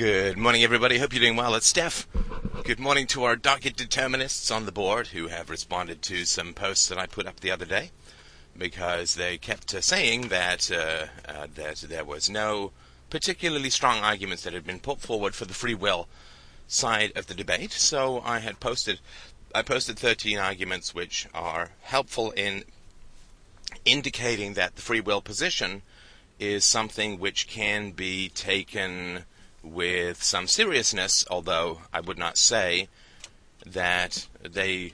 Good morning, everybody. Hope you're doing well. It's Steph. Good morning to our docket determinists on the board who have responded to some posts that I put up the other day because they kept uh, saying that uh, uh, that there was no particularly strong arguments that had been put forward for the free will side of the debate. So I had posted I posted 13 arguments which are helpful in indicating that the free will position is something which can be taken with some seriousness, although I would not say that they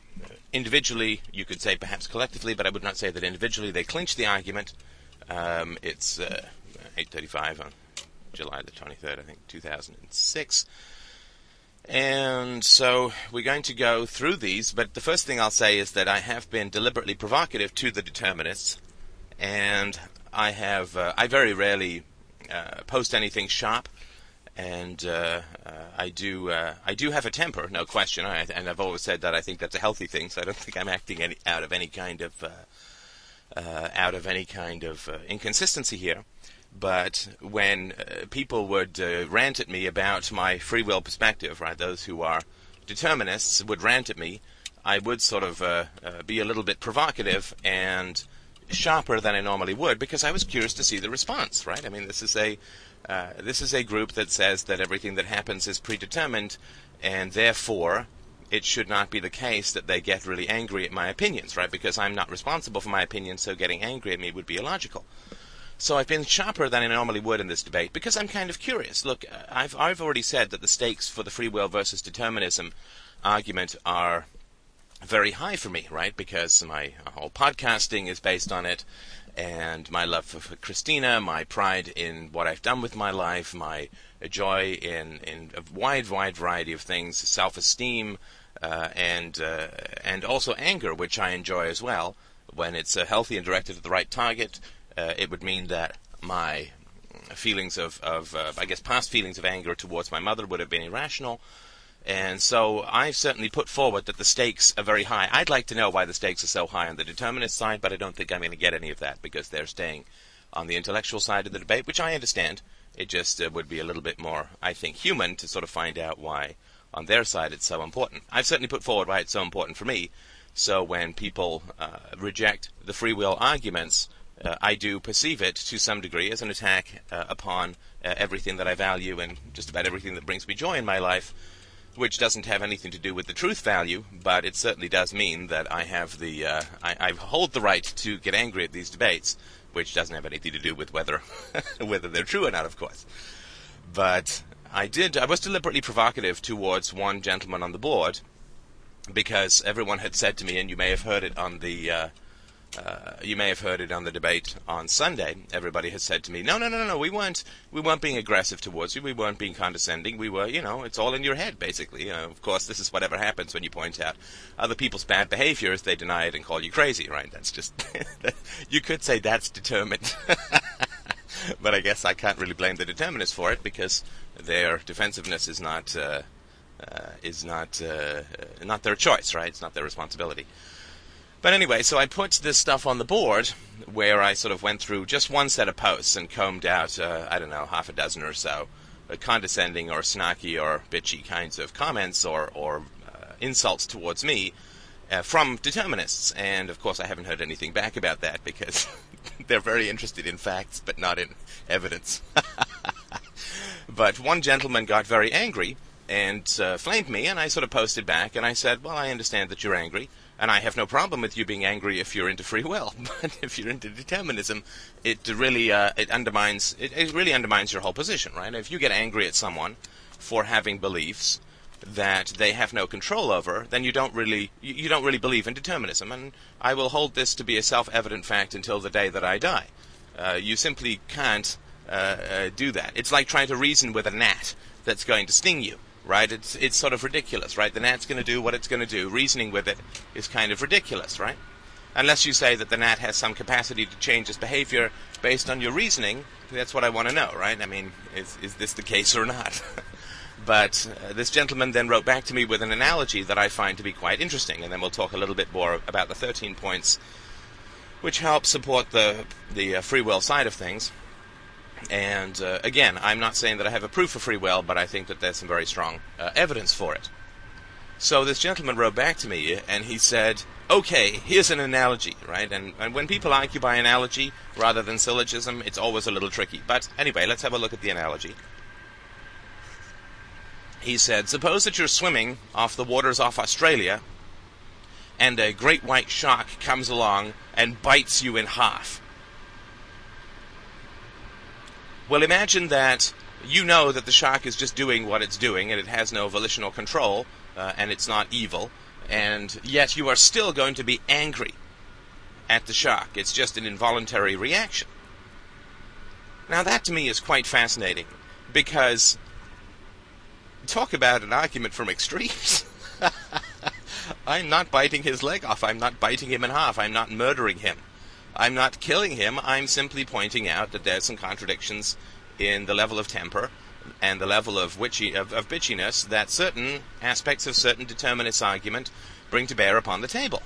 individually, you could say perhaps collectively, but I would not say that individually they clinch the argument. Um, it's uh, 8:35 on July the 23rd, I think, 2006. And so we're going to go through these, but the first thing I'll say is that I have been deliberately provocative to the determinists, and I have uh, I very rarely uh, post anything sharp and uh, uh, I do uh, I do have a temper, no question. I, and I've always said that I think that's a healthy thing. So I don't think I'm acting any, out of any kind of uh, uh, out of any kind of uh, inconsistency here. But when people would rant at me about my free will perspective, right? Those who are determinists would rant at me. I would sort of be a little bit provocative and sharper than I normally would because I was curious to see the response, right? I mean, this is a uh, this is a group that says that everything that happens is predetermined, and therefore it should not be the case that they get really angry at my opinions, right? Because I'm not responsible for my opinions, so getting angry at me would be illogical. So I've been sharper than I normally would in this debate because I'm kind of curious. Look, uh, I've I've already said that the stakes for the free will versus determinism argument are very high for me, right? Because my whole podcasting is based on it and my love for, Christina, my pride in what I've done with my life, my joy in, in a wide, wide variety of things, self-esteem, uh, and uh, and also anger, which I enjoy as well. When it's uh, healthy and directed at the right target, uh, it would mean that my feelings of, of uh, I guess, past feelings of anger towards my mother would have been irrational. And so I've certainly put forward that the stakes are very high. I'd like to know why the stakes are so high on the determinist side, but I don't think I'm going to get any of that because they're staying on the intellectual side of the debate, which I understand. It just uh, would be a little bit more, I think, human to sort of find out why on their side it's so important. I've certainly put forward why it's so important for me. So when people uh, reject the free will arguments, uh, I do perceive it to some degree as an attack uh, upon uh, everything that I value and just about everything that brings me joy in my life which doesn't have anything to do with the truth value, but it certainly does mean that I have the uh, I, I, hold the right to get angry at these debates, which doesn't have anything to do with whether whether they're true or not, of course. But I did I was deliberately provocative towards one gentleman on the board because everyone had said to me, and you may have heard it on the uh, uh, you may have heard it on the debate on Sunday. Everybody has said to me, "No, no, no, no, we weren't. We weren't being aggressive towards you. We weren't being condescending. We were, you know, it's all in your head, basically. Uh, of course, this is whatever happens when you point out other people's bad behavior if They deny it and call you crazy, right? That's just. you could say that's determined, but I guess I can't really blame the determinists for it because their defensiveness is not uh, uh is not uh, not their choice, right? It's not their responsibility. But anyway, so I put this stuff on the board where I sort of went through just one set of posts and combed out, uh, I don't know, half a dozen or so uh, condescending or snarky or bitchy kinds of comments or, or uh, insults towards me uh, from determinists. And of course, I haven't heard anything back about that because they're very interested in facts but not in evidence. but one gentleman got very angry and uh, flamed me, and I sort of posted back and I said, Well, I understand that you're angry and I have no problem with you being angry if you're into free will, but if you're into determinism, it really uh, it undermines it, it, really undermines your whole position, right? If you get angry at someone for having beliefs that they have no control over, then you don't really you, you don't really believe in determinism, and I will hold this to be a self-evident fact until the day that I die. Uh, you simply can't uh, uh do that. It's like trying to reason with a gnat that's going to sting you right? It's it's sort of ridiculous, right? The gnat's going to do what it's going to do. Reasoning with it is kind of ridiculous, right? Unless you say that the gnat has some capacity to change its behavior based on your reasoning, that's what I want to know, right? I mean, is is this the case or not? but uh, this gentleman then wrote back to me with an analogy that I find to be quite interesting, and then we'll talk a little bit more about the 13 points which help support the the uh, free will side of things. And uh, again, I'm not saying that I have a proof of free will, but I think that there's some very strong uh, evidence for it. So this gentleman wrote back to me and he said, okay, here's an analogy, right? And, and when people argue by analogy rather than syllogism, it's always a little tricky. But anyway, let's have a look at the analogy. He said, suppose that you're swimming off the waters off Australia and a great white shark comes along and bites you in half. Well, imagine that you know that the shark is just doing what it's doing and it has no volitional control uh, and it's not evil, and yet you are still going to be angry at the shark. It's just an involuntary reaction. Now, that to me is quite fascinating because talk about an argument from extremes. I'm not biting his leg off. I'm not biting him in half. I'm not murdering him. I'm not killing him. I'm simply pointing out that there's some contradictions in the level of temper and the level of, witchy, of, of bitchiness that certain aspects of certain determinist argument bring to bear upon the table.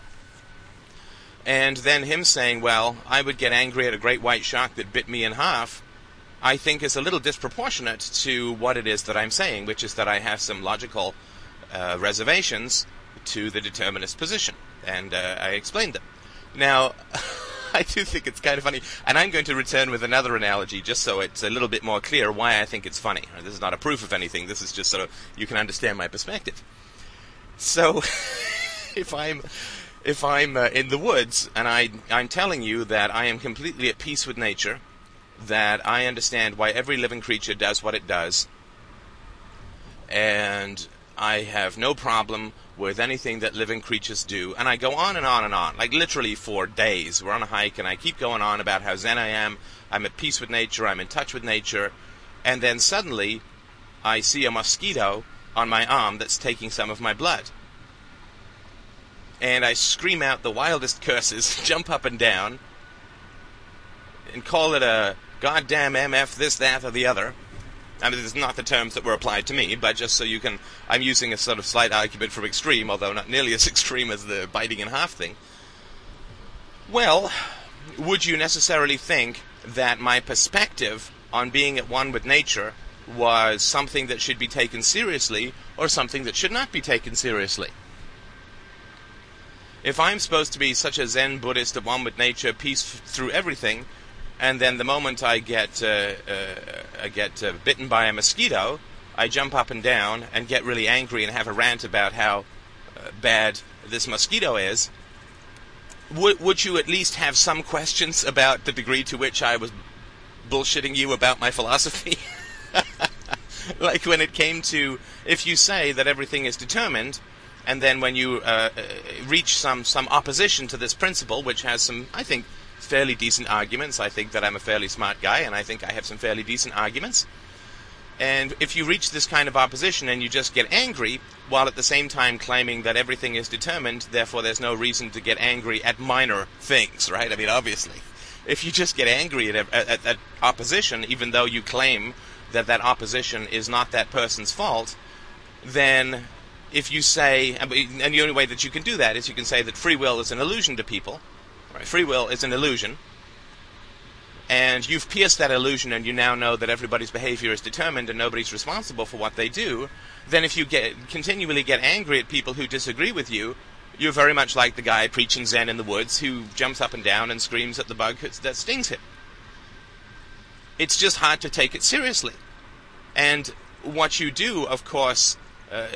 And then him saying, well, I would get angry at a great white shark that bit me in half, I think is a little disproportionate to what it is that I'm saying, which is that I have some logical uh, reservations to the determinist position. And uh, I explained them. Now, I do think it's kind of funny. And I'm going to return with another analogy just so it's a little bit more clear why I think it's funny. This is not a proof of anything. This is just so you can understand my perspective. So, if I'm if I'm uh, in the woods and I I'm telling you that I am completely at peace with nature, that I understand why every living creature does what it does, and I have no problem with anything that living creatures do. And I go on and on and on, like literally for days. We're on a hike, and I keep going on about how zen I am. I'm at peace with nature. I'm in touch with nature. And then suddenly, I see a mosquito on my arm that's taking some of my blood. And I scream out the wildest curses, jump up and down, and call it a goddamn MF this, that, or the other. I mean, this is not the terms that were applied to me, but just so you can, I'm using a sort of slight argument from extreme, although not nearly as extreme as the biting in half thing. Well, would you necessarily think that my perspective on being at one with nature was something that should be taken seriously or something that should not be taken seriously? If I'm supposed to be such a Zen Buddhist at one with nature, peace through everything, and then the moment I get uh, uh, I get uh, bitten by a mosquito, I jump up and down and get really angry and have a rant about how uh, bad this mosquito is. Would would you at least have some questions about the degree to which I was bullshitting you about my philosophy? like when it came to if you say that everything is determined, and then when you uh, reach some some opposition to this principle, which has some I think fairly decent arguments. I think that I'm a fairly smart guy, and I think I have some fairly decent arguments. And if you reach this kind of opposition and you just get angry, while at the same time claiming that everything is determined, therefore there's no reason to get angry at minor things, right? I mean, obviously. If you just get angry at, at, at opposition, even though you claim that that opposition is not that person's fault, then if you say, and the only way that you can do that is you can say that free will is an illusion to people, Right? Free will is an illusion. And you've pierced that illusion and you now know that everybody's behavior is determined and nobody's responsible for what they do. Then if you get continually get angry at people who disagree with you, you're very much like the guy preaching Zen in the woods who jumps up and down and screams at the bug that stings him. It's just hard to take it seriously. And what you do, of course, uh,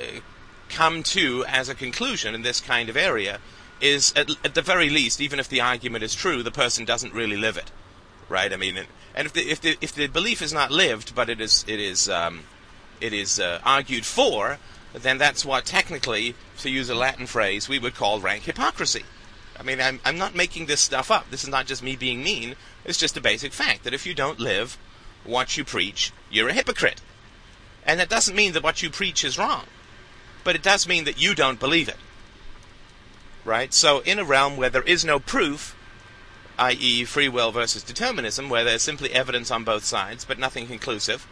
come to as a conclusion in this kind of area is at, at, the very least, even if the argument is true, the person doesn't really live it, right? I mean, and if the if the if the belief is not lived, but it is it is um, it is uh, argued for, then that's what technically, to use a Latin phrase, we would call rank hypocrisy. I mean, I'm I'm not making this stuff up. This is not just me being mean. It's just a basic fact that if you don't live what you preach, you're a hypocrite. And that doesn't mean that what you preach is wrong, but it does mean that you don't believe it right? So in a realm where there is no proof, i.e., free will versus determinism, where there's simply evidence on both sides but nothing conclusive,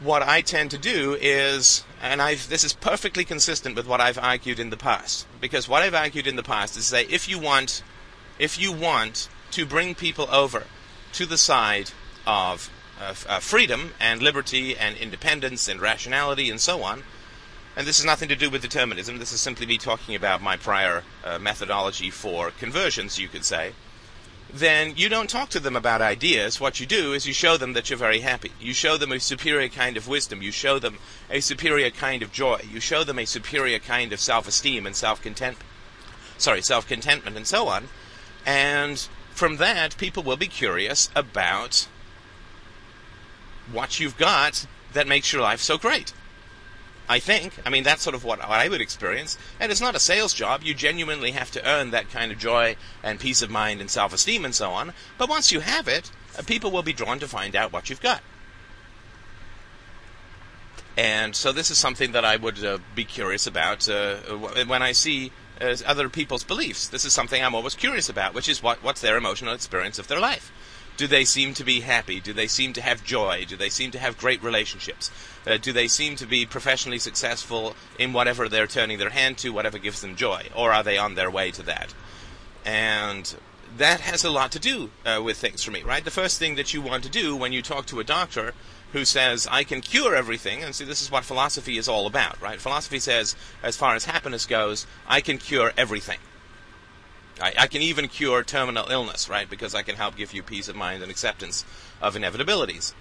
what I tend to do is, and I've, this is perfectly consistent with what I've argued in the past, because what I've argued in the past is say if you want, if you want to bring people over to the side of uh, freedom and liberty and independence and rationality and so on. And this has nothing to do with determinism. This is simply me talking about my prior uh, methodology for conversions, you could say. Then you don't talk to them about ideas. What you do is you show them that you're very happy. You show them a superior kind of wisdom. You show them a superior kind of joy. You show them a superior kind of self-esteem and self-content. Sorry, self-contentment and so on. And from that, people will be curious about what you've got that makes your life so great. I think. I mean, that's sort of what, I would experience. And it's not a sales job. You genuinely have to earn that kind of joy and peace of mind and self esteem and so on. But once you have it, uh, people will be drawn to find out what you've got. And so this is something that I would uh, be curious about uh, when I see uh, other people's beliefs. This is something I'm always curious about, which is what, what's their emotional experience of their life. Do they seem to be happy? Do they seem to have joy? Do they seem to have great relationships? Uh, do they seem to be professionally successful in whatever they're turning their hand to, whatever gives them joy? Or are they on their way to that? And that has a lot to do uh, with things for me, right? The first thing that you want to do when you talk to a doctor who says, I can cure everything, and see, this is what philosophy is all about, right? Philosophy says, as far as happiness goes, I can cure everything. I, I, can even cure terminal illness, right? Because I can help give you peace of mind and acceptance of inevitabilities.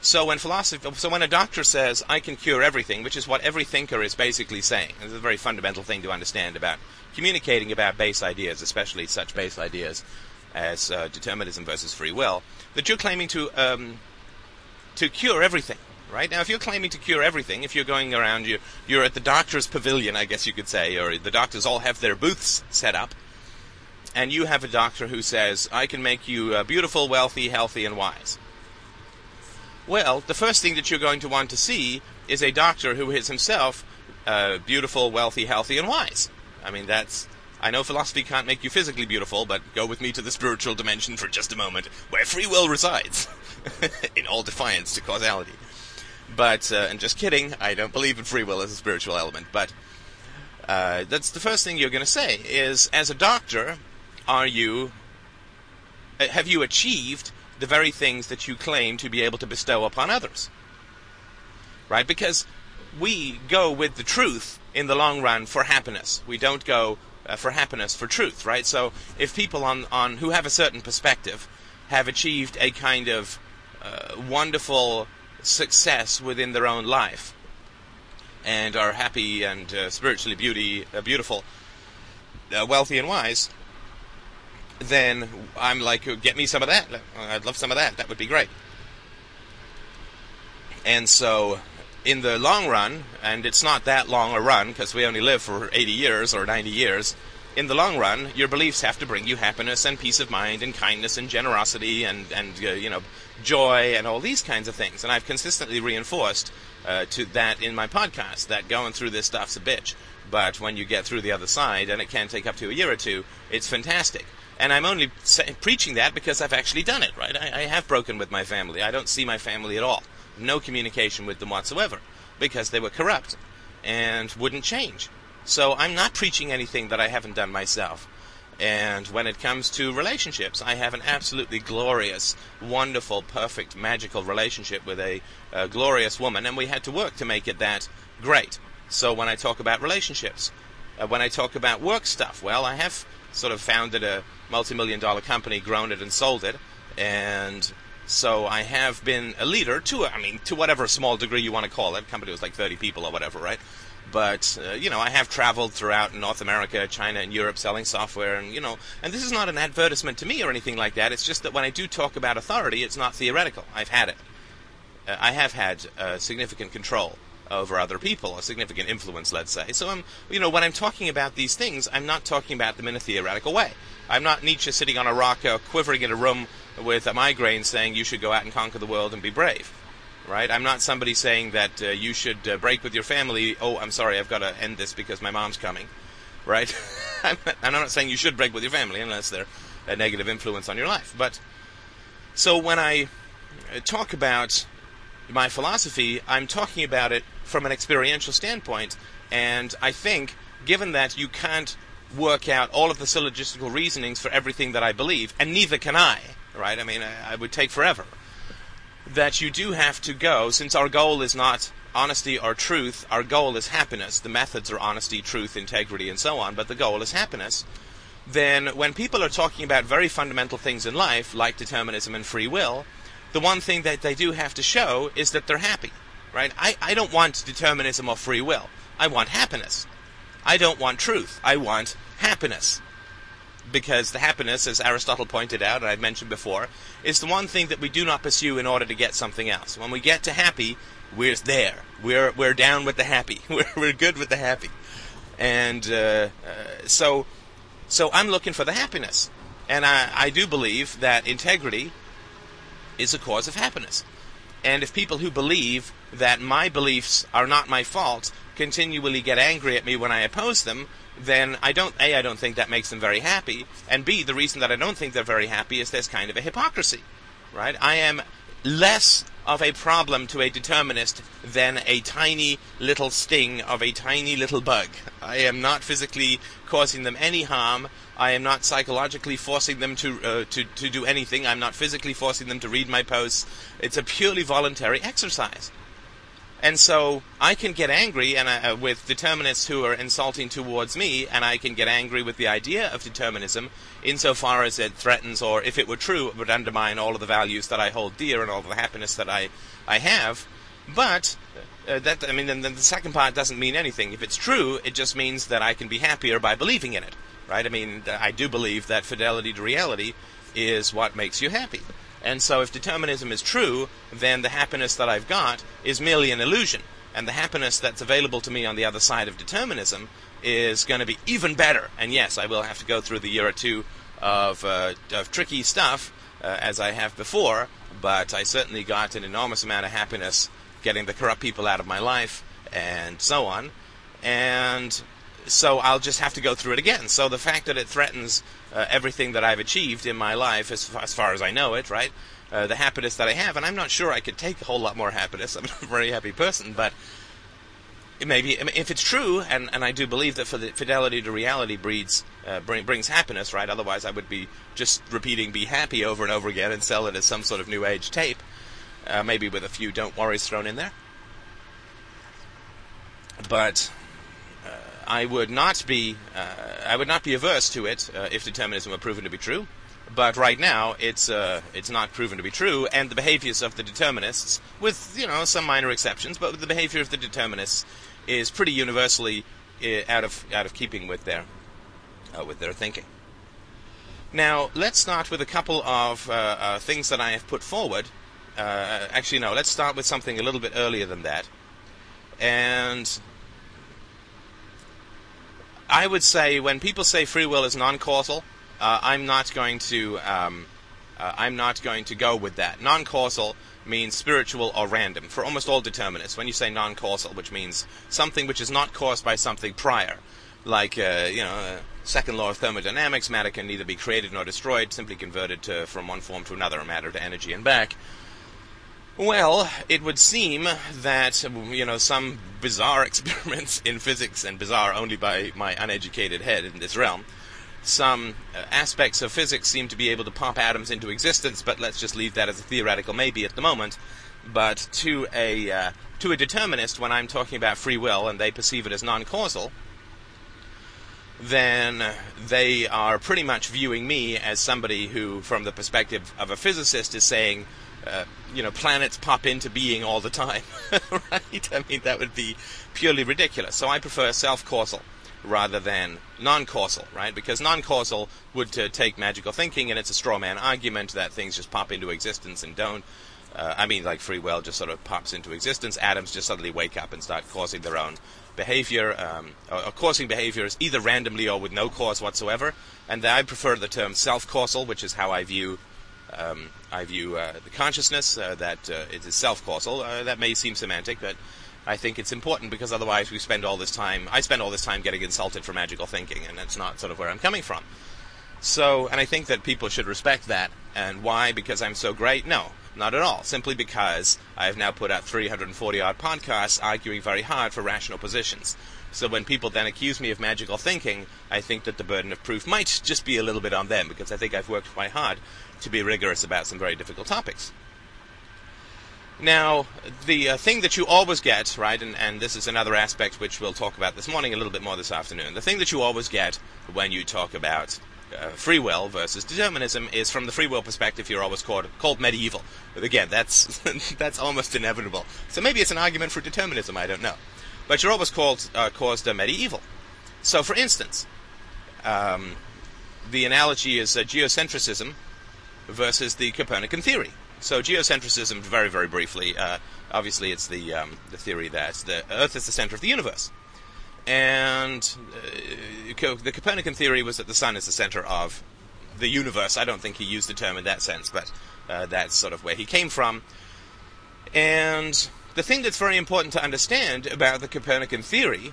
So when philosophy, so when a doctor says I can cure everything, which is what every thinker is basically saying, it's a very fundamental thing to understand about communicating about base ideas, especially such base ideas as uh, determinism versus free will, that you're claiming to um, to cure everything. Right now, if you're claiming to cure everything, if you're going around, you're, you're at the doctor's pavilion, I guess you could say, or the doctors all have their booths set up, and you have a doctor who says, I can make you uh, beautiful, wealthy, healthy, and wise. Well, the first thing that you're going to want to see is a doctor who is himself uh, beautiful, wealthy, healthy, and wise. I mean, that's. I know philosophy can't make you physically beautiful, but go with me to the spiritual dimension for just a moment, where free will resides, in all defiance to causality. But, uh, and just kidding, I don't believe in free will as a spiritual element, but uh, that's the first thing you're going to say is, as a doctor, are you uh, have you achieved the very things that you claim to be able to bestow upon others? Right? Because we go with the truth in the long run for happiness. We don't go uh, for happiness for truth right? So if people on on who have a certain perspective have achieved a kind of uh, wonderful success within their own life and are happy and uh, spiritually beauty uh, beautiful uh, wealthy and wise then I'm like, get me some of that. I'd love some of that. That would be great. And so, in the long run, and it's not that long a run because we only live for 80 years or 90 years, in the long run, your beliefs have to bring you happiness and peace of mind and kindness and generosity and, and uh, you know, joy and all these kinds of things. And I've consistently reinforced uh, to that in my podcast that going through this stuff's a bitch. But when you get through the other side, and it can take up to a year or two, it's fantastic. And I'm only preaching that because I've actually done it, right? I, I have broken with my family. I don't see my family at all. No communication with them whatsoever because they were corrupt and wouldn't change. So I'm not preaching anything that I haven't done myself. And when it comes to relationships, I have an absolutely glorious, wonderful, perfect, magical relationship with a, a glorious woman, and we had to work to make it that great. So when I talk about relationships, uh, when I talk about work stuff, well, I have sort of founded a multi-million dollar company, grown it and sold it, and so I have been a leader to, I mean, to whatever small degree you want to call it. Company was like 30 people or whatever, right? But uh, you know, I have traveled throughout North America, China, and Europe selling software, and you know, and this is not an advertisement to me or anything like that. It's just that when I do talk about authority, it's not theoretical. I've had it. Uh, I have had uh, significant control over other people, a significant influence, let's say. So I'm, you know, when I'm talking about these things, I'm not talking about them in a theoretical way. I'm not Nietzsche sitting on a rock, uh, quivering in a room with a migraine, saying you should go out and conquer the world and be brave. Right? I'm not somebody saying that uh, you should uh, break with your family. Oh, I'm sorry, I've got to end this because my mom's coming. Right? I'm, not, I'm not saying you should break with your family unless they're a negative influence on your life. But so when I uh, talk about my philosophy, I'm talking about it from an experiential standpoint. And I think, given that you can't work out all of the syllogistical reasonings for everything that I believe, and neither can I, right? I mean, I, I would take forever. that you do have to go, since our goal is not honesty or truth, our goal is happiness. The methods are honesty, truth, integrity, and so on, but the goal is happiness. Then, when people are talking about very fundamental things in life, like determinism and free will, the one thing that they do have to show is that they're happy, right? I, I don't want determinism or free will. I want happiness. I don't want truth. I want happiness. Because the happiness, as Aristotle pointed out, and I've mentioned before, is the one thing that we do not pursue in order to get something else. When we get to happy, we're there. We're we're down with the happy. We're we're good with the happy, and uh, uh, so so I'm looking for the happiness, and I I do believe that integrity is a cause of happiness. And if people who believe that my beliefs are not my fault continually get angry at me when I oppose them, then I don't A, I don't think that makes them very happy, and B, the reason that I don't think they're very happy is there's kind of a hypocrisy. Right? I am less of a problem to a determinist than a tiny little sting of a tiny little bug. I am not physically causing them any harm. I am not psychologically forcing them to, uh, to, to do anything. I'm not physically forcing them to read my posts. It's a purely voluntary exercise. And so I can get angry and uh, with determinists who are insulting towards me, and I can get angry with the idea of determinism insofar as it threatens, or if it were true, it would undermine all of the values that I hold dear and all of the happiness that I, I have. But uh, that I mean, then the second part doesn't mean anything. If it's true, it just means that I can be happier by believing in it, right? I mean, I do believe that fidelity to reality is what makes you happy. And so if determinism is true, then the happiness that I've got is merely an illusion. And the happiness that's available to me on the other side of determinism is going to be even better. And yes, I will have to go through the year or two of, uh, of tricky stuff, uh, as I have before, but I certainly got an enormous amount of happiness getting the corrupt people out of my life and so on. And so I'll just have to go through it again. So the fact that it threatens uh, everything that I've achieved in my life, as far, as, far as I know it, right? Uh, the happiness that I have, and I'm not sure I could take a whole lot more happiness. I'm not a very happy person, but maybe if it's true, and, and I do believe that for the fidelity to reality breeds uh, bring, brings happiness, right? Otherwise, I would be just repeating "be happy" over and over again and sell it as some sort of new age tape, uh, maybe with a few "don't worries" thrown in there. But I would not be uh, I would not be averse to it uh, if determinism were proven to be true. But right now, it's uh, it's not proven to be true, and the behaviors of the determinists, with you know some minor exceptions, but the behavior of the determinists is pretty universally uh, out of out of keeping with their uh, with their thinking. Now, let's start with a couple of uh, things that I have put forward. actually, no, let's start with something a little bit earlier than that, and I would say when people say free will is non-causal, uh, I'm not going to um, uh, I'm not going to go with that. Non-causal means spiritual or random for almost all determinists. When you say non-causal, which means something which is not caused by something prior, like uh, you know, uh, second law of thermodynamics, matter can neither be created nor destroyed, simply converted to, from one form to another, matter to energy and back. Well, it would seem that, you know, some bizarre experiments in physics, and bizarre only by my uneducated head in this realm, some uh, aspects of physics seem to be able to pop atoms into existence, but let's just leave that as a theoretical maybe at the moment. But to a, uh, to a determinist, when I'm talking about free will and they perceive it as non causal, then they are pretty much viewing me as somebody who, from the perspective of a physicist, is saying, uh, you know, planets pop into being all the time, right? I mean, that would be purely ridiculous. So I prefer self-causal rather than non-causal, right? Because non-causal would uh, take magical thinking, and it's a straw man argument that things just pop into existence and don't. Uh, I mean, like free will just sort of pops into existence. Atoms just suddenly wake up and start causing their own behavior, um, or, or, causing behaviors either randomly or with no cause whatsoever. And I prefer the term self-causal, which is how I view um, I view uh, the consciousness uh, that uh, it is self-causal. That may seem semantic, but I think it's important because otherwise we spend all this time. I spend all this time getting insulted for magical thinking, and that's not sort of where I'm coming from. So, and I think that people should respect that. And why? Because I'm so great? No, not at all. Simply because I have now put out 340 odd podcasts arguing very hard for rational positions. So when people then accuse me of magical thinking, I think that the burden of proof might just be a little bit on them because I think I've worked quite hard to be rigorous about some very difficult topics. Now, the uh, thing that you always get, right, and, and this is another aspect which we'll talk about this morning, a little bit more this afternoon. The thing that you always get when you talk about uh, free will versus determinism is from the free will perspective, you're always called, called medieval. But again, that's, that's almost inevitable. So maybe it's an argument for determinism, I don't know. But you're always called, uh, caused medieval. So, for instance, um, the analogy is uh, geocentrism versus the Copernican theory. So geocentrism, very very briefly, uh, obviously it's the um, the theory that the Earth is the center of the universe, and uh, the Copernican theory was that the sun is the center of the universe. I don't think he used the term in that sense, but uh, that's sort of where he came from. And the thing that's very important to understand about the Copernican theory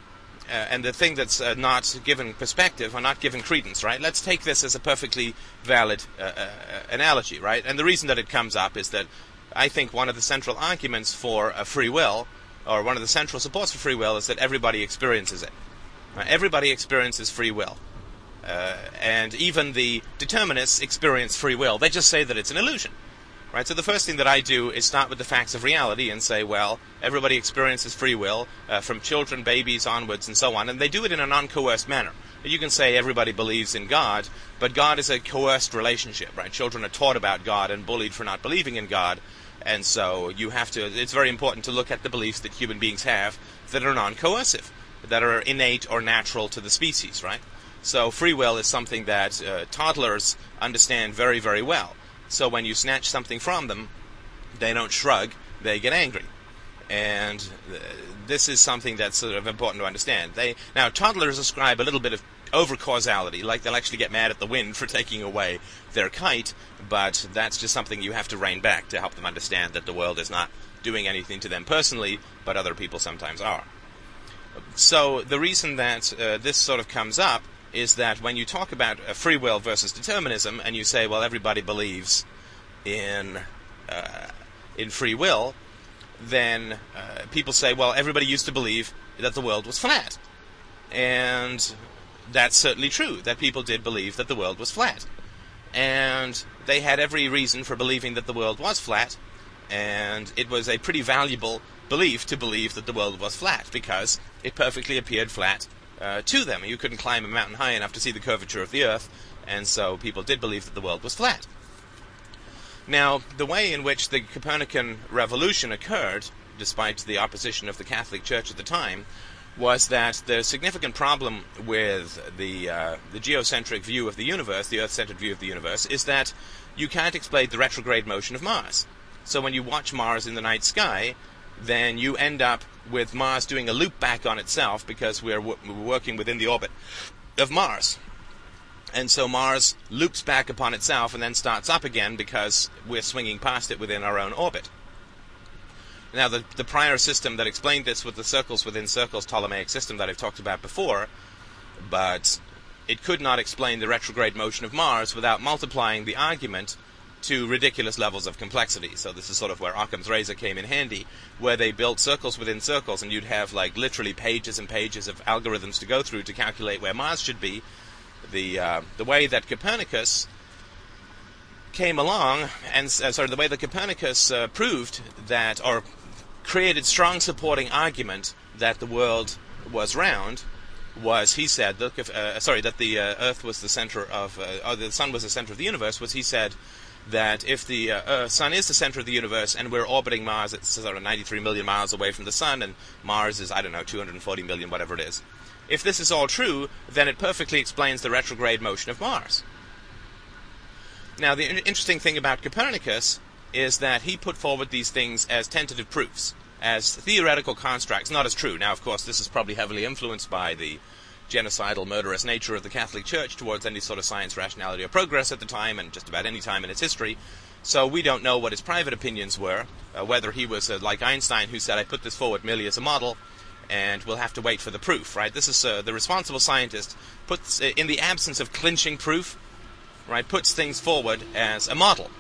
uh, and the thing that's uh, not given perspective or not given credence, right? Let's take this as a perfectly valid uh, uh, analogy, right? And the reason that it comes up is that I think one of the central arguments for free will, or one of the central supports for free will, is that everybody experiences it. Right? Everybody experiences free will. Uh, and even the determinists experience free will. They just say that it's an illusion. Right? So the first thing that I do is start with the facts of reality and say, well, everybody experiences free will, uh, from children, babies onwards, and so on, and they do it in a non-coerced manner. You can say everybody believes in God, but God is a coerced relationship, right? Children are taught about God and bullied for not believing in God, and so you have to. It's very important to look at the beliefs that human beings have that are non-coercive, that are innate or natural to the species, right? So free will is something that uh, toddlers understand very, very well. So when you snatch something from them, they don't shrug, they get angry. And uh, this is something that's sort of important to understand. They now toddlers ascribe a little bit of over causality, like they'll actually get mad at the wind for taking away their kite, but that's just something you have to rein back to help them understand that the world is not doing anything to them personally, but other people sometimes are. So the reason that uh, this sort of comes up is that when you talk about uh, free will versus determinism, and you say, well, everybody believes in uh, in free will, then uh, people say, well, everybody used to believe that the world was flat, and that's certainly true. That people did believe that the world was flat, and they had every reason for believing that the world was flat, and it was a pretty valuable belief to believe that the world was flat because it perfectly appeared flat uh, to them. You couldn't climb a mountain high enough to see the curvature of the Earth, and so people did believe that the world was flat. Now, the way in which the Copernican revolution occurred, despite the opposition of the Catholic Church at the time, was that the significant problem with the uh, the geocentric view of the universe, the Earth-centered view of the universe, is that you can't explain the retrograde motion of Mars. So when you watch Mars in the night sky, then you end up with Mars doing a loop back on itself because we're, w- working within the orbit of Mars. And so Mars loops back upon itself and then starts up again because we're swinging past it within our own orbit. Now, the, the prior system that explained this with the circles within circles Ptolemaic system that I've talked about before, but it could not explain the retrograde motion of Mars without multiplying the argument to ridiculous levels of complexity. So this is sort of where Occam's razor came in handy, where they built circles within circles, and you'd have like literally pages and pages of algorithms to go through to calculate where Mars should be. The uh, the way that Copernicus came along, and uh, sorry, the way that Copernicus uh, proved that, or created strong supporting argument that the world was round, was he said, if, uh, sorry, that the uh, Earth was the center of, uh, or the Sun was the center of the universe, was he said that if the uh, uh, Sun is the center of the universe and we're orbiting Mars at sort of 93 million miles away from the Sun, and Mars is, I don't know, 240 million, whatever it is. If this is all true, then it perfectly explains the retrograde motion of Mars. Now, the interesting thing about Copernicus is that he put forward these things as tentative proofs, as theoretical constructs, not as true. Now, of course, this is probably heavily influenced by the genocidal, murderous nature of the Catholic Church towards any sort of science, rationality, or progress at the time, and just about any time in its history. So we don't know what his private opinions were, uh, whether he was uh, like Einstein, who said, I put this forward merely as a model, and we'll have to wait for the proof, right? This is uh, the responsible scientist puts, uh, in the absence of clinching proof, right, puts things forward as a model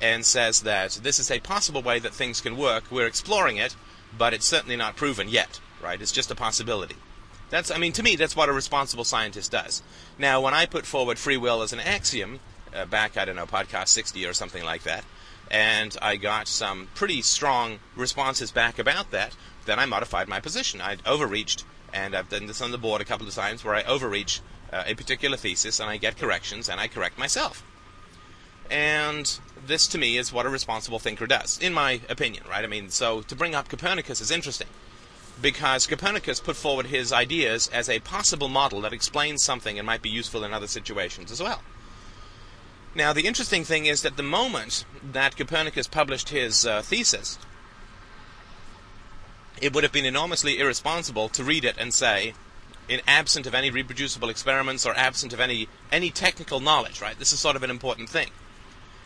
and says that this is a possible way that things can work. We're exploring it, but it's certainly not proven yet, right? It's just a possibility. That's, I mean, to me, that's what a responsible scientist does. Now, when I put forward free will as an axiom, uh, back, I don't know, podcast 60 or something like that, and I got some pretty strong responses back about that, then I modified my position. I'd overreached, and I've done this on the board a couple of times where I overreach uh, a particular thesis and I get corrections and I correct myself. And this to me is what a responsible thinker does, in my opinion, right? I mean, so to bring up Copernicus is interesting because Copernicus put forward his ideas as a possible model that explains something and might be useful in other situations as well. Now, the interesting thing is that the moment that Copernicus published his uh, thesis, it would have been enormously irresponsible to read it and say, in absent of any reproducible experiments or absent of any any technical knowledge, right? This is sort of an important thing.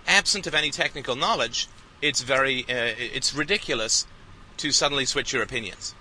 Absent of any technical knowledge, it's very uh, it's ridiculous to suddenly switch your opinions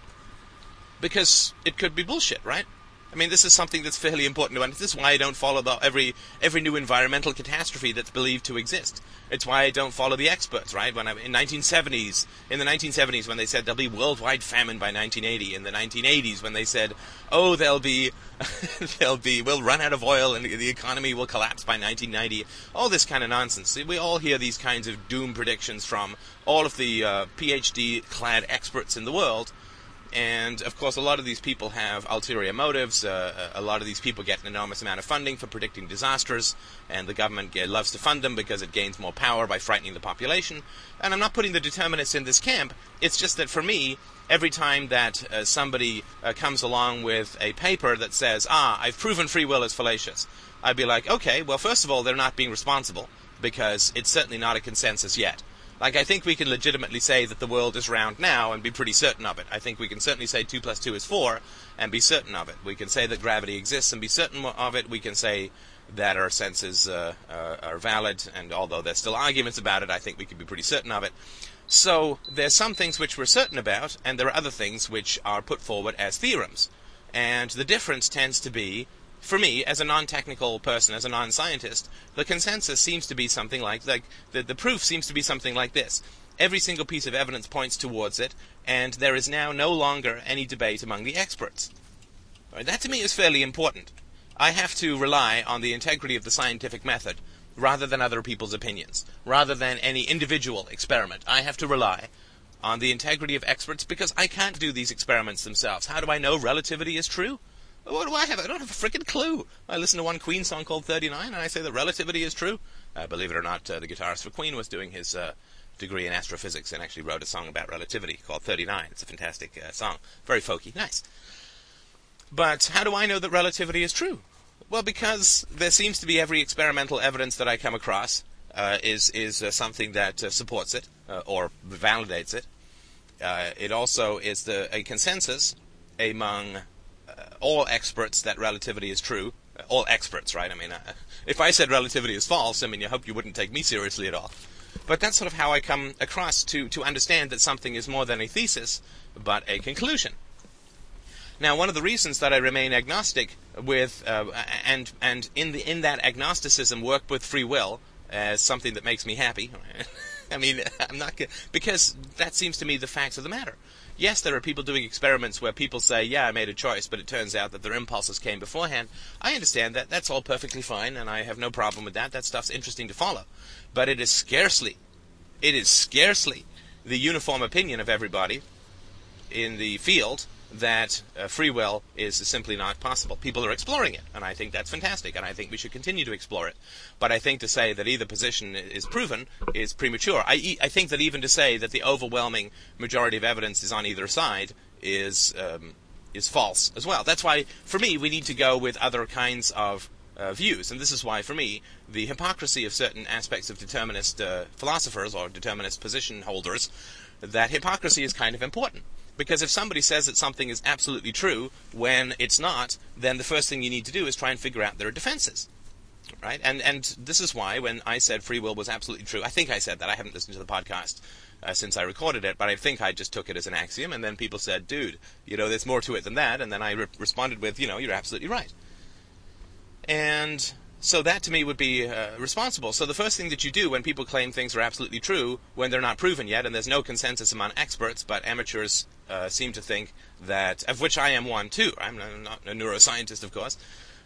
because it could be bullshit, right? I mean, this is something that's fairly important to understand. This is why I don't follow the, every every new environmental catastrophe that's believed to exist. It's why I don't follow the experts, right? When I, in 1970s, in the 1970s, when they said there'll be worldwide famine by 1980, in the 1980s when they said, oh, there'll be, there'll be, we'll run out of oil and the economy will collapse by 1990. All this kind of nonsense. We all hear these kinds of doom predictions from all of the uh, PhD-clad experts in the world and of course, a lot of these people have ulterior motives. Uh, a lot of these people get an enormous amount of funding for predicting disasters, and the government loves to fund them because it gains more power by frightening the population. And I'm not putting the determinists in this camp. It's just that for me, every time that uh, somebody uh, comes along with a paper that says, "Ah, I've proven free will is fallacious," I'd be like, "Okay, well, first of all, they're not being responsible because it's certainly not a consensus yet." Like, I think we can legitimately say that the world is round now and be pretty certain of it. I think we can certainly say 2 plus 2 is 4 and be certain of it. We can say that gravity exists and be certain of it. We can say that our senses uh, uh, are valid, and although there's still arguments about it, I think we can be pretty certain of it. So, there's some things which we're certain about, and there are other things which are put forward as theorems. And the difference tends to be for me, as a non-technical person, as a non-scientist, the consensus seems to be something like, like the, the proof seems to be something like this. Every single piece of evidence points towards it, and there is now no longer any debate among the experts. Right, that to me is fairly important. I have to rely on the integrity of the scientific method rather than other people's opinions, rather than any individual experiment. I have to rely on the integrity of experts because I can't do these experiments themselves. How do I know relativity is true? What do I have? I don't have a freaking clue. I listen to one Queen song called 39 and I say that relativity is true. Uh, believe it or not, uh, the guitarist for Queen was doing his uh, degree in astrophysics and actually wrote a song about relativity called 39. It's a fantastic uh, song. Very folky. Nice. But how do I know that relativity is true? Well, because there seems to be every experimental evidence that I come across uh, is is uh, something that supports it or validates it. it also is the a consensus among all experts that relativity is true. All experts, right? I mean, uh, if I said relativity is false, I mean, you hope you wouldn't take me seriously at all. But that's sort of how I come across to, to understand that something is more than a thesis, but a conclusion. Now, one of the reasons that I remain agnostic with, uh, and and in the in that agnosticism work with free will as something that makes me happy. I mean, I'm not because that seems to me the facts of the matter yes, there are people doing experiments where people say, yeah, I made a choice, but it turns out that their impulses came beforehand. I understand that. That's all perfectly fine, and I have no problem with that. That stuff's interesting to follow. But it is scarcely, it is scarcely the uniform opinion of everybody in the field that uh, free will is simply not possible. People are exploring it, and I think that's fantastic, and I think we should continue to explore it. But I think to say that either position is proven is premature. I, I think that even to say that the overwhelming majority of evidence is on either side is um, is false as well. That's why, for me, we need to go with other kinds of uh, views, and this is why, for me, the hypocrisy of certain aspects of determinist uh, philosophers or determinist position holders, that hypocrisy is kind of important because if somebody says that something is absolutely true when it's not, then the first thing you need to do is try and figure out their defenses. Right? And and this is why when I said free will was absolutely true, I think I said that. I haven't listened to the podcast uh, since I recorded it, but I think I just took it as an axiom. And then people said, "Dude, you know, there's more to it than that." And then I re- responded with, "You know, you're absolutely right." And so that to me would be uh, responsible. So the first thing that you do when people claim things are absolutely true when they're not proven yet, and there's no consensus among experts, but amateurs uh, seem to think that, of which I am one too. I'm not a neuroscientist, of course,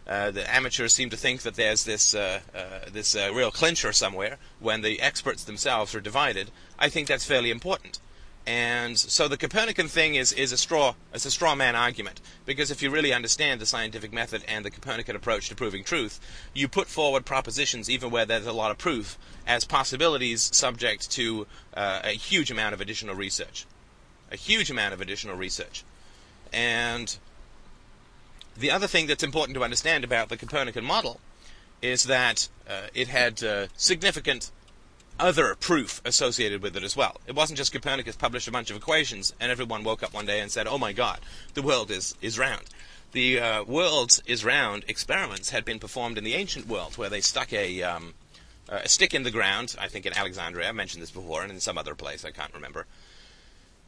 uh, the amateurs seem to think that there's this uh, uh, this uh, real clincher somewhere when the experts themselves are divided. I think that's fairly important. And so the Copernican thing is, is a straw it's a straw man argument. Because if you really understand the scientific method and the Copernican approach to proving truth, you put forward propositions even where there's a lot of proof as possibilities subject to uh, a huge amount of additional research, a huge amount of additional research, and the other thing that's important to understand about the Copernican model is that uh, it had uh, significant other proof associated with it as well. It wasn't just Copernicus published a bunch of equations and everyone woke up one day and said, "Oh my God, the world is is round." The uh, world is round experiments had been performed in the ancient world, where they stuck a um, a stick in the ground. I think in Alexandria, I mentioned this before, and in some other place I can't remember.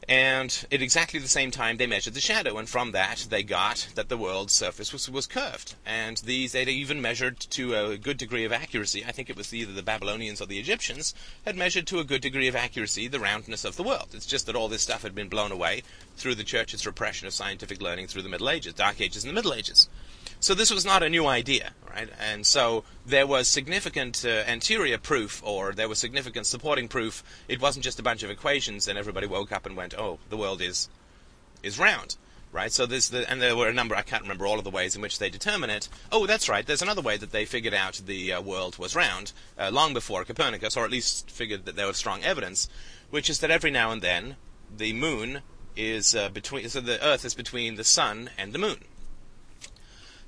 And at exactly the same time, they measured the shadow, and from that, they got that the world's surface was, was curved. And these they even measured to a good degree of accuracy. I think it was either the Babylonians or the Egyptians had measured to a good degree of accuracy the roundness of the world. It's just that all this stuff had been blown away through the church's repression of scientific learning through the Middle Ages, Dark Ages, and the Middle Ages. So this was not a new idea, right? And so there was significant uh, anterior proof, or there was significant supporting proof. It wasn't just a bunch of equations, and everybody woke up and went, "Oh, the world is is round." Right, so there's the, and there were a number, I can't remember all of the ways in which they determine it. Oh, that's right, there's another way that they figured out the uh, world was round, uh, long before Copernicus, or at least figured that there was strong evidence, which is that every now and then the moon is uh, between, so the Earth is between the sun and the moon.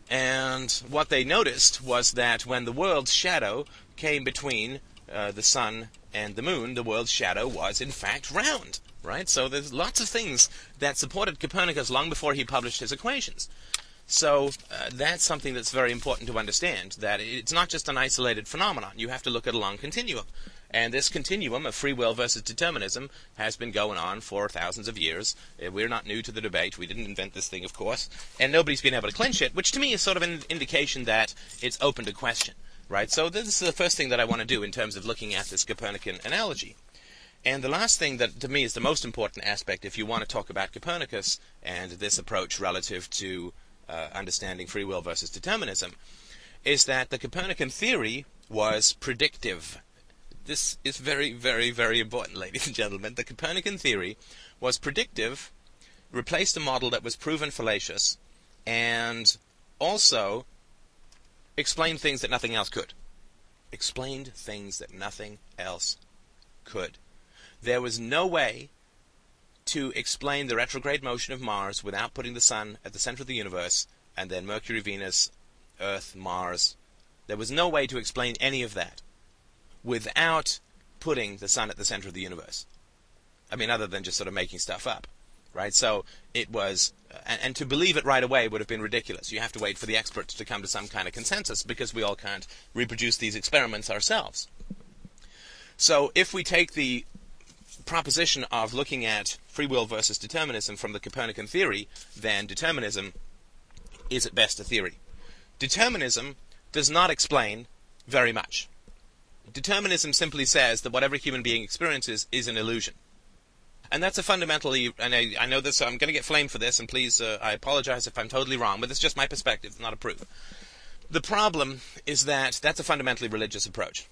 And what they noticed was that when the world's shadow came between uh, the sun and the moon, the world's shadow was in fact round. Right? So there's lots of things that supported Copernicus long before he published his equations. So uh, that's something that's very important to understand. That it's not just an isolated phenomenon. You have to look at a long continuum. And this continuum of free will versus determinism has been going on for thousands of years. Uh, we're not new to the debate. We didn't invent this thing, of course. And nobody's been able to clinch it, which to me is sort of an indication that it's open to question. Right? So this is the first thing that I want to do in terms of looking at this Copernican analogy. And the last thing that to me is the most important aspect, if you want to talk about Copernicus and this approach relative to uh, understanding free will versus determinism, is that the Copernican theory was predictive this is very, very, very important, ladies and gentlemen. The Copernican theory was predictive, replaced a model that was proven fallacious, and also explained things that nothing else could. Explained things that nothing else could. There was no way to explain the retrograde motion of Mars without putting the Sun at the center of the universe, and then Mercury, Venus, Earth, Mars. There was no way to explain any of that without putting the sun at the center of the universe. I mean, other than just sort of making stuff up, right? So it was, uh, and, and, to believe it right away would have been ridiculous. You have to wait for the experts to come to some kind of consensus because we all can't reproduce these experiments ourselves. So if we take the proposition of looking at free will versus determinism from the Copernican theory, then determinism is at best a theory. Determinism does not explain very much. Determinism simply says that whatever human being experiences is an illusion. And that's a fundamentally, and I, I know this, so I'm going to get flamed for this, and please, uh, I apologize if I'm totally wrong, but it's just my perspective, not a proof. The problem is that that's a fundamentally religious approach.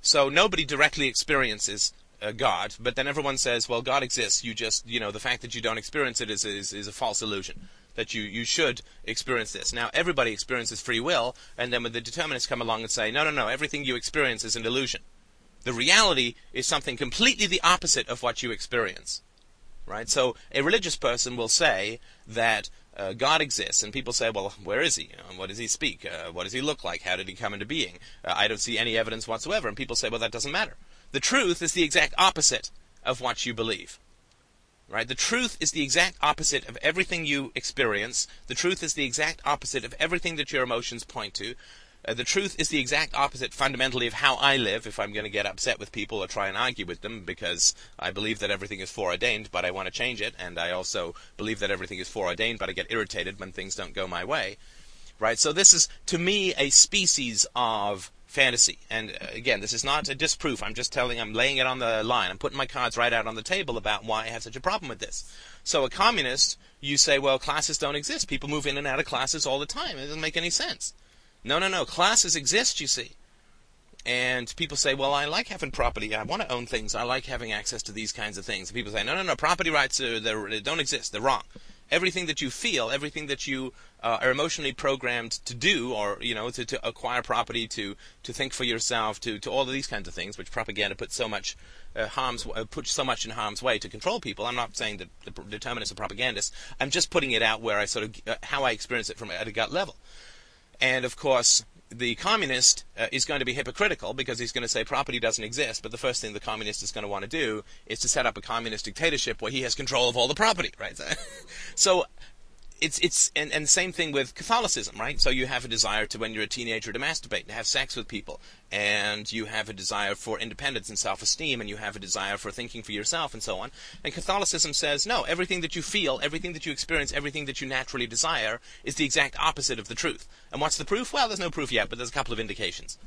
So nobody directly experiences uh, God, but then everyone says, well, God exists. You just, you know, the fact that you don't experience it is, is, is a false illusion that you, you should experience this. Now, everybody experiences free will, and then when the determinists come along and say, no, no, no, everything you experience is an illusion. The reality is something completely the opposite of what you experience. Right? So, a religious person will say that uh, God exists, and people say, well, where is he? You what does he speak? Uh, what does he look like? How did he come into being? Uh, I don't see any evidence whatsoever. And people say, well, that doesn't matter. The truth is the exact opposite of what you believe. Right? The truth is the exact opposite of everything you experience. The truth is the exact opposite of everything that your emotions point to. Uh, the truth is the exact opposite fundamentally of how I live if I'm going to get upset with people or try and argue with them because I believe that everything is foreordained but I want to change it and I also believe that everything is foreordained but I get irritated when things don't go my way. Right? So this is to me a species of fantasy. And uh, again, this is not a disproof. I'm just telling, I'm laying it on the line. I'm putting my cards right out on the table about why I have such a problem with this. So a communist you say, well, classes don't exist. People move in and out of classes all the time. It doesn't make any sense. No, no, no. Classes exist, you see. And people say, well, I like having property. I want to own things. I like having access to these kinds of things. And people say, no, no, no. Property rights are, they don't exist. They're wrong. Everything that you feel, everything that you uh, are emotionally programmed to do, or you know, to, to acquire property, to to think for yourself, to to all of these kinds of things, which propaganda puts so much uh, harm's uh, puts so much in harm's way to control people. I'm not saying that the determinists are propagandists. I'm just putting it out where I sort of uh, how I experience it from at a gut level. And of course, the communist uh, is going to be hypocritical because he's going to say property doesn't exist, but the first thing the communist is going to want to do is to set up a communist dictatorship where he has control of all the property, right? so it's it's and, and same thing with Catholicism, right? So you have a desire to when you're a teenager to masturbate, to have sex with people, and you have a desire for independence and self-esteem, and you have a desire for thinking for yourself, and so on. And Catholicism says no, everything that you feel, everything that you experience, everything that you naturally desire is the exact opposite of the truth. And what's the proof? Well, there's no proof yet, but there's a couple of indications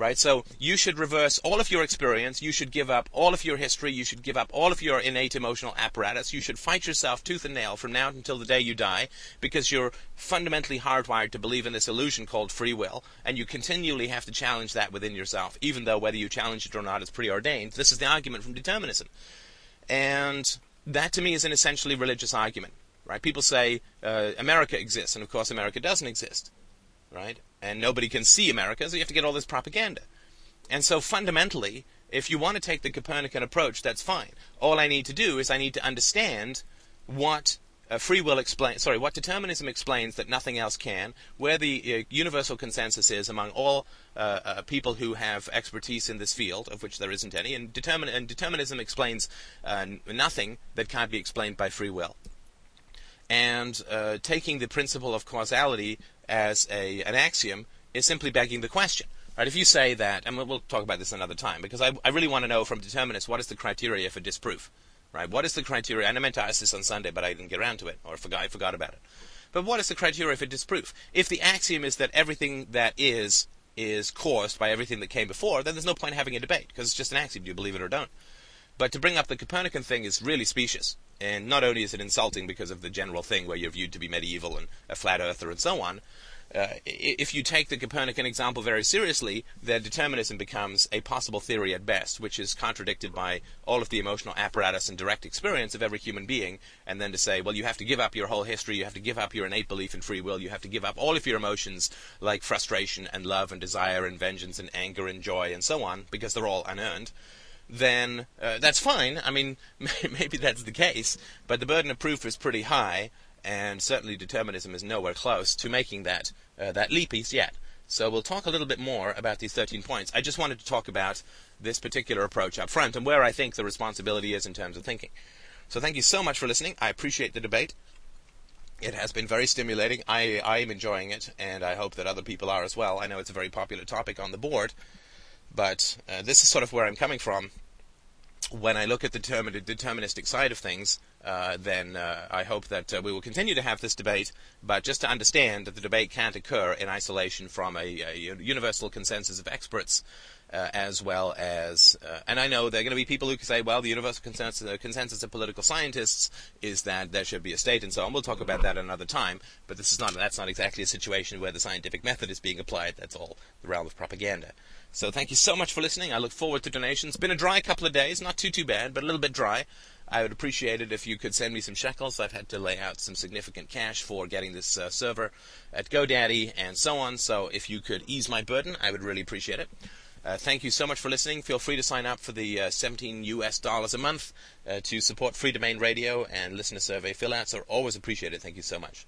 right? So you should reverse all of your experience. You should give up all of your history. You should give up all of your innate emotional apparatus. You should fight yourself tooth and nail from now until the day you die because you're fundamentally hardwired to believe in this illusion called free will, and you continually have to challenge that within yourself, even though whether you challenge it or not is preordained. This is the argument from determinism. And that to me is an essentially religious argument, right? People say uh, America exists, and of course America doesn't exist right? And nobody can see America, so you have to get all this propaganda. And so fundamentally, if you want to take the Copernican approach, that's fine. All I need to do is I need to understand what uh, free will explains, sorry, what determinism explains that nothing else can, where the uh, universal consensus is among all uh, uh people who have expertise in this field, of which there isn't any, and, determin- and determinism explains uh, nothing that can't be explained by free will. And uh, taking the principle of causality as a, an axiom is simply begging the question. Right? If you say that, and we'll, talk about this another time, because I, I really want to know from determinists what is the criteria for disproof. Right? What is the criteria? And I meant to ask this on Sunday, but I didn't get around to it, or forgot, I forgot about it. But what is the criteria for disproof? If the axiom is that everything that is is caused by everything that came before, then there's no point having a debate because it's just an axiom. Do you believe it or don't? But to bring up the Copernican thing is really specious. And not only is it insulting because of the general thing where you're viewed to be medieval and a flat earther and so on, uh, if you take the Copernican example very seriously, then determinism becomes a possible theory at best, which is contradicted by all of the emotional apparatus and direct experience of every human being. And then to say, well, you have to give up your whole history, you have to give up your innate belief in free will, you have to give up all of your emotions like frustration and love and desire and vengeance and anger and joy and so on, because they're all unearned then uh, that's fine. I mean, maybe that's the case, but the burden of proof is pretty high, and certainly determinism is nowhere close to making that uh, that leap yet. So we'll talk a little bit more about these 13 points. I just wanted to talk about this particular approach up front and where I think the responsibility is in terms of thinking. So thank you so much for listening. I appreciate the debate. It has been very stimulating. I, I am enjoying it, and I hope that other people are as well. I know it's a very popular topic on the board, but uh, this is sort of where I'm coming from when I look at the deterministic side of things, uh, then uh, I hope that uh, we will continue to have this debate, but just to understand that the debate can't occur in isolation from a, a universal consensus of experts. Uh, as well as, uh, and I know there are going to be people who say, well, the universal consensus, uh, consensus of political scientists is that there should be a state and so on. We'll talk about that another time, but this is not, that's not exactly a situation where the scientific method is being applied. That's all the realm of propaganda. So thank you so much for listening. I look forward to donations. Been a dry couple of days, not too too bad, but a little bit dry. I would appreciate it if you could send me some shekels. I've had to lay out some significant cash for getting this uh, server at GoDaddy and so on. So if you could ease my burden, I would really appreciate it. Uh, thank you so much for listening. Feel free to sign up for the uh, 17 US dollars a month uh, to support Freedomain Radio and listener survey fill outs are always appreciated. Thank you so much.